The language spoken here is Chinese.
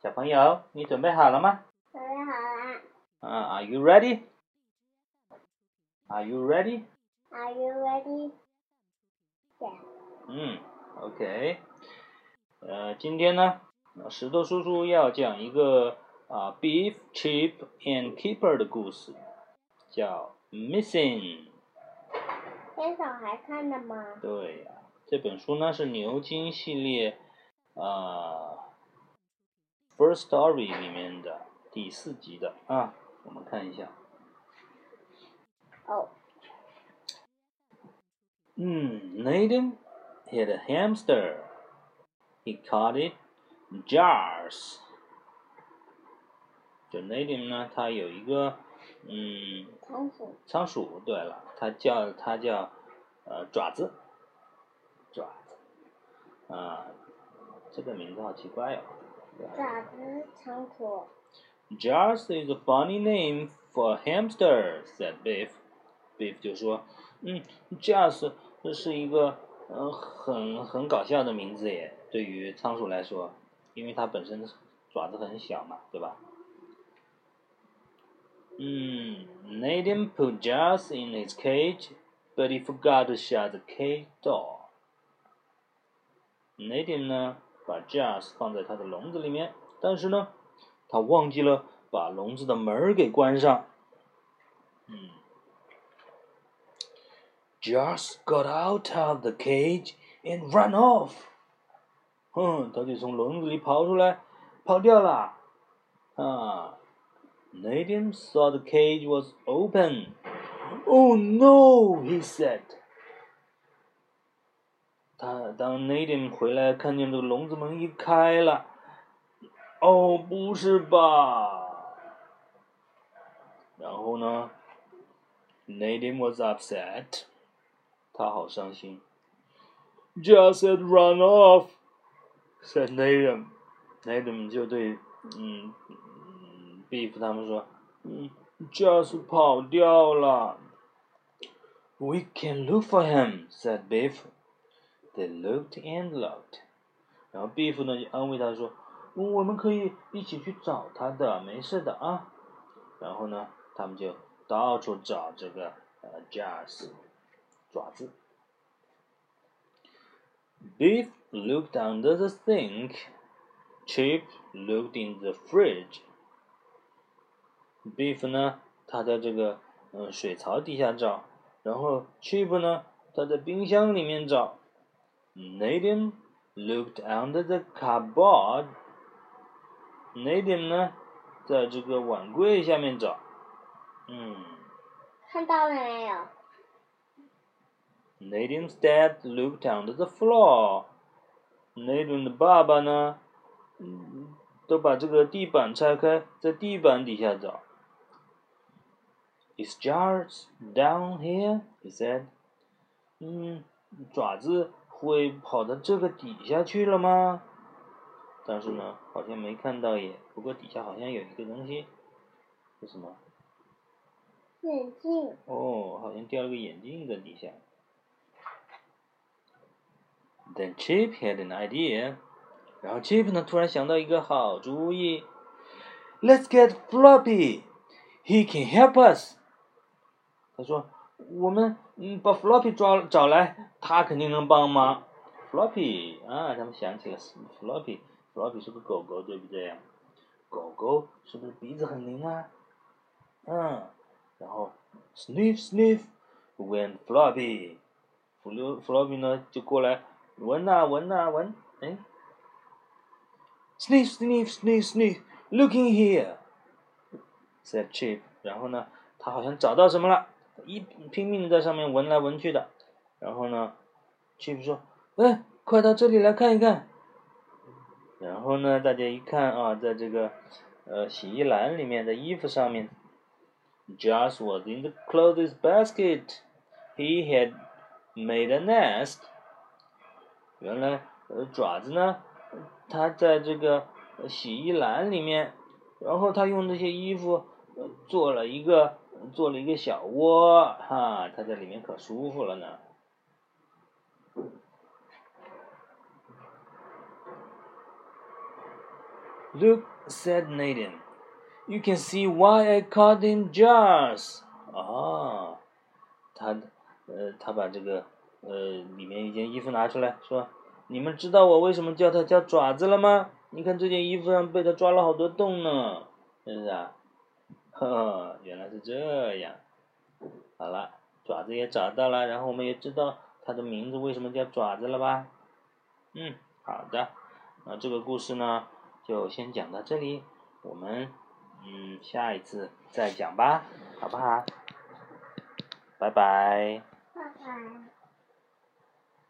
小朋友，你准备好了吗？准备好了。啊，Are you ready? Are you ready? Are you ready? 嗯，OK。呃，今天呢，石头叔叔要讲一个啊，Beef, Chip and Keeper 的故事，叫 Missing。给小孩看的吗？对呀，这本书呢是牛津系列啊，First Story 里面的第四集的啊，我们看一下。哦。嗯，Nathan had a hamster. He called it Jars. 就 Nathan 呢，他有一个嗯。仓鼠。仓鼠，对了，它叫它叫呃爪子，爪子，啊，这个名字好奇怪哦。爪子仓鼠。Jars is a funny name for a hamster," said Beef. Beef 就说，嗯，Jars 这是一个嗯很很搞笑的名字耶，对于仓鼠来说，因为它本身爪子很小嘛，对吧？嗯，Nathan put Jars in his cage, but he forgot to shut the cage door. Nathan 呢，把 Jars 放在他的笼子里面，但是呢，他忘记了把笼子的门给关上。嗯，Jars got out of the cage and ran off. 哼，他就从笼子里跑出来，跑掉了。啊。Nathan saw the cage was open. Oh no, he said. 他当 Nathan 回来，看见这个笼子门一开了，哦，不是吧？然后呢，Nathan was upset. 他好伤心。Just said run off, said Nadim，Nadim 就对，嗯。Beef 他们说，嗯，Just 跑掉了。We can look for him," said Beef. They looked and looked. 然后 Beef 呢就安慰他说，我们可以一起去找他的，没事的啊。然后呢，他们就到处找这个呃 Just 爪子。Beef looked under the sink. Chip looked in the fridge. Beef 呢，他在这个嗯水槽底下找，然后 Chip 呢，他在冰箱里面找。Nathan looked under the cupboard。Nathan 呢，在这个碗柜下面找。嗯。看到了没有？Nathan's dad looked under the floor。Nathan 的爸爸呢，嗯，都把这个地板拆开，在地板底下找。Is Jars down here? He said. 嗯，爪子 会跑到这个底下去了吗？但是呢，好像没看到耶。不过底下好像有一个东西，是什么？眼镜。哦，好像掉了个眼镜在底下。Then Chip had an idea. 然后 Chip 呢，突然想到一个好主意。Let's get Floppy. He can help us. 他说：“我们嗯把 Floppy 抓找来，他肯定能帮忙。Floppy 啊，他们想起了 Floppy，Floppy 是个狗狗，对不对？狗狗是不是鼻子很灵啊？嗯，然后 Sniff Sniff went Floppy，Floppy 呢就过来闻呐闻呐闻，哎，Sniff Sniff Sniff Sniff，looking here，said Chip，然后呢，他好像找到什么了。”一拼命的在上面闻来闻去的，然后呢，Chip 说：“哎，快到这里来看一看。”然后呢，大家一看啊，在这个呃洗衣篮里面的衣服上面，Just was in the clothes basket. He had made a nest. 原来呃爪子呢，它在这个洗衣篮里面，然后他用这些衣服做了一个。做了一个小窝，哈，它在里面可舒服了呢。Look, said Nathan. You can see why I called him Jaws. 啊，他，呃，他把这个，呃，里面一件衣服拿出来说：“你们知道我为什么叫它叫爪子了吗？你看这件衣服上被它抓了好多洞呢，是不是啊？”呵呵，原来是这样。好了，爪子也找到了，然后我们也知道它的名字为什么叫爪子了吧？嗯，好的。那这个故事呢，就先讲到这里，我们嗯下一次再讲吧，好不好？拜拜。拜拜。